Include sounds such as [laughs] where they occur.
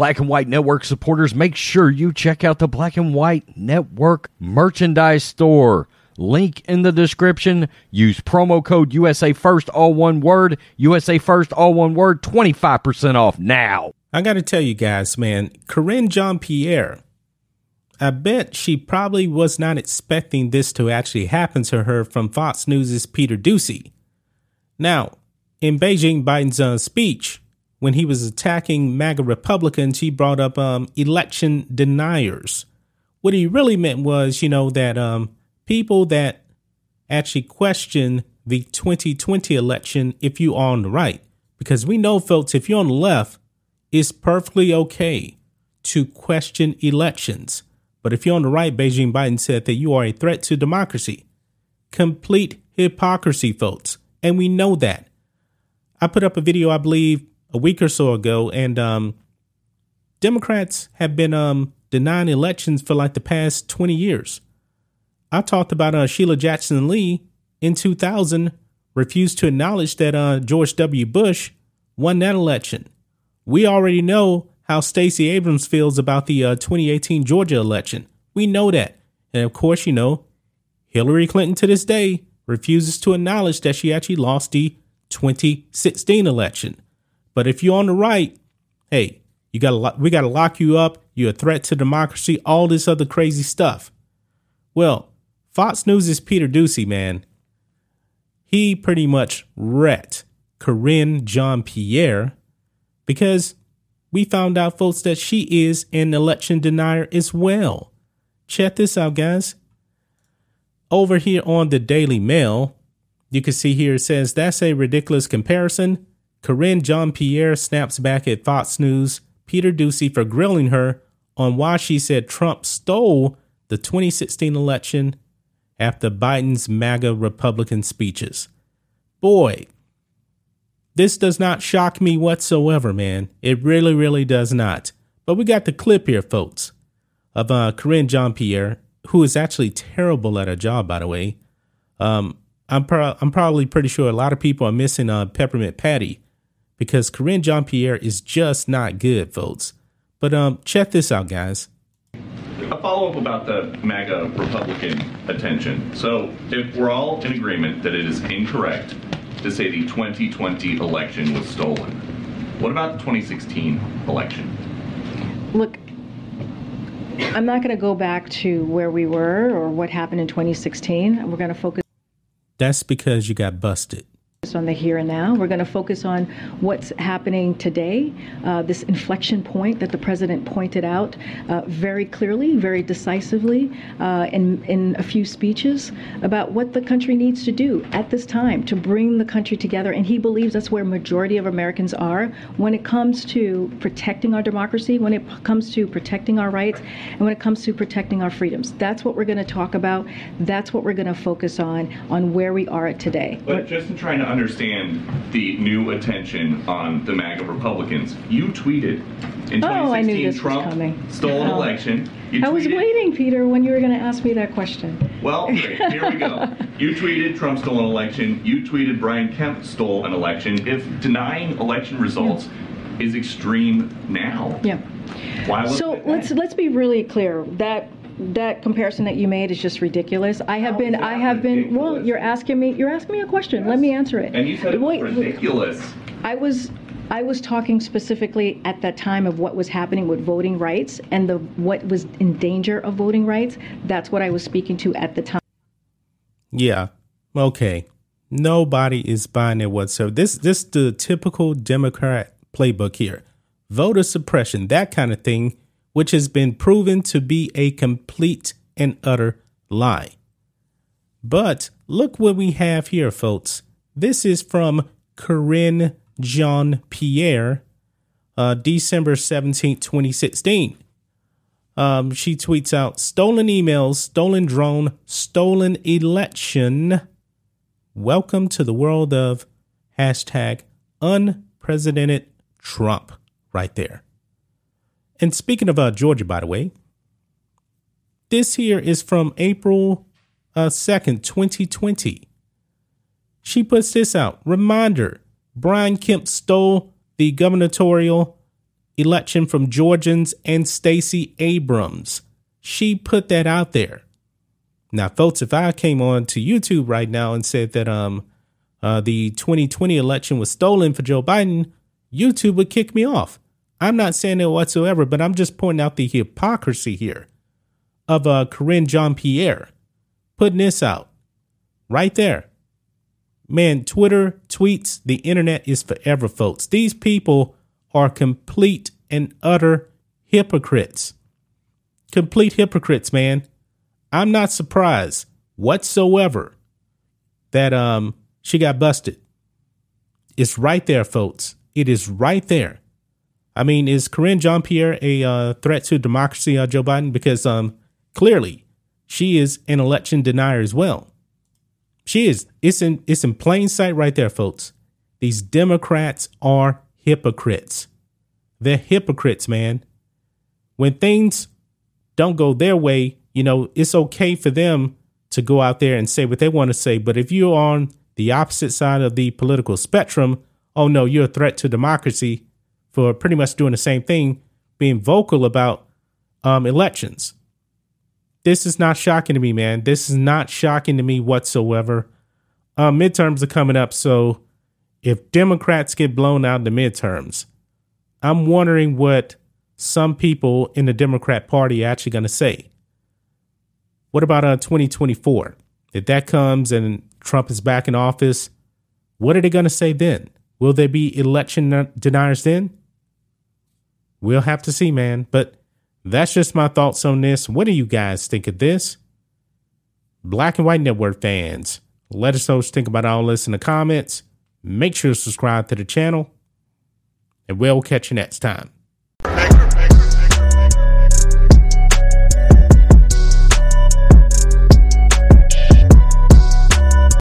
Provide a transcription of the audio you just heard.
Black and White Network supporters, make sure you check out the Black and White Network merchandise store. Link in the description. Use promo code USA First, all one word. USA First, all one word. 25% off now. I got to tell you guys, man, Karine Jean Pierre, I bet she probably was not expecting this to actually happen to her from Fox News' Peter Doocy. Now, in Beijing, Biden's uh, speech, when he was attacking MAGA Republicans, he brought up um, election deniers. What he really meant was, you know, that um, people that actually question the 2020 election if you are on the right. Because we know, folks, if you're on the left, it's perfectly okay to question elections. But if you're on the right, Beijing Biden said that you are a threat to democracy. Complete hypocrisy, folks. And we know that. I put up a video, I believe, a week or so ago, and um, Democrats have been um, denying elections for like the past 20 years. I talked about uh, Sheila Jackson Lee in 2000 refused to acknowledge that uh, George W. Bush won that election. We already know how Stacey Abrams feels about the uh, 2018 Georgia election. We know that. And of course, you know, Hillary Clinton to this day refuses to acknowledge that she actually lost the 2016 election. But if you're on the right, hey, you got to we got to lock you up. You're a threat to democracy. All this other crazy stuff. Well, Fox News' is Peter Doocy, man, he pretty much wrecked Karine Jean Pierre because we found out, folks, that she is an election denier as well. Check this out, guys. Over here on the Daily Mail, you can see here it says that's a ridiculous comparison. Karine Jean Pierre snaps back at Fox News Peter Doocy for grilling her on why she said Trump stole the 2016 election after Biden's MAGA Republican speeches. Boy, this does not shock me whatsoever, man. It really, really does not. But we got the clip here, folks, of uh, Karine Jean Pierre, who is actually terrible at her job, by the way. Um, I'm, pro- I'm probably pretty sure a lot of people are missing uh, Peppermint Patty because Karine Jean Pierre is just not good, folks. But um, check this out, guys a follow up about the MAGA Republican attention. So, if we're all in agreement that it is incorrect to say the 2020 election was stolen, what about the 2016 election? Look, I'm not going to go back to where we were or what happened in 2016. We're going to focus. That's because you got busted on the here and now. We're going to focus on what's happening today, uh, this inflection point that the president pointed out uh, very clearly, very decisively uh, in, in a few speeches about what the country needs to do at this time to bring the country together. And he believes that's where majority of Americans are when it comes to protecting our democracy, when it comes to protecting our rights, and when it comes to protecting our freedoms. That's what we're going to talk about. That's what we're going to focus on, on where we are today. But just in trying to understand the new attention on the MAGA Republicans. You tweeted in 2016 oh, I knew this Trump was coming. stole an oh. election. You I was waiting, Peter, when you were going to ask me that question. Well, great. here we go. [laughs] You tweeted Trump stole an election. You tweeted Brian Kemp stole an election. If denying election results yeah. is extreme now, yeah. Why so let's let's be really clear that that comparison that you made is just ridiculous. I have How been, I have ridiculous? been. Well, you're asking me, you're asking me a question. Yes. Let me answer it. And you said it was ridiculous. I was, I was talking specifically at that time of what was happening with voting rights and the what was in danger of voting rights. That's what I was speaking to at the time. Yeah. Okay. Nobody is buying it whatsoever. This this the typical Democrat playbook here. Voter suppression, that kind of thing which has been proven to be a complete and utter lie. But look what we have here, folks. This is from Karine Jean Pierre, uh, December 17, 2016. Um, she tweets out stolen emails, stolen drone, stolen election. Welcome to the world of hashtag unprecedented Trump right there. And speaking of uh, Georgia, by the way, this here is from April uh, 2nd, 2020. She puts this out. Reminder Brian Kemp stole the gubernatorial election from Georgians and Stacey Abrams. She put that out there. Now, folks, if I came on to YouTube right now and said that um uh, the 2020 election was stolen for Joe Biden, YouTube would kick me off. I'm not saying it whatsoever, but I'm just pointing out the hypocrisy here of uh, Karine Jean Pierre putting this out right there. Man, Twitter, tweets, the internet is forever, folks. These people are complete and utter hypocrites. Complete hypocrites, man. I'm not surprised whatsoever that um she got busted. It's right there, folks. It is right there. I mean, is Karine Jean Pierre a uh, threat to democracy, uh, Joe Biden? Because um, clearly she is an election denier as well. She is. It's in. It's in plain sight right there, folks. These Democrats are hypocrites. They're hypocrites, man. When things don't go their way, you know, it's okay for them to go out there and say what they want to say. But if you're on the opposite side of the political spectrum, oh no, you're a threat to democracy for pretty much doing the same thing, being vocal about um, elections. This is not shocking to me, man. This is not shocking to me whatsoever. Uh, midterms are coming up, so if Democrats get blown out in the midterms, I'm wondering what some people in the Democrat Party are actually going to say. What about uh, 2024? If that comes and Trump is back in office, what are they going to say then? Will there be election deniers then? We'll have to see, man. But that's just my thoughts on this. What do you guys think of this? Black and White Network fans, let us know what you think about all this in the comments. Make sure to subscribe to the channel, and we'll catch you next time.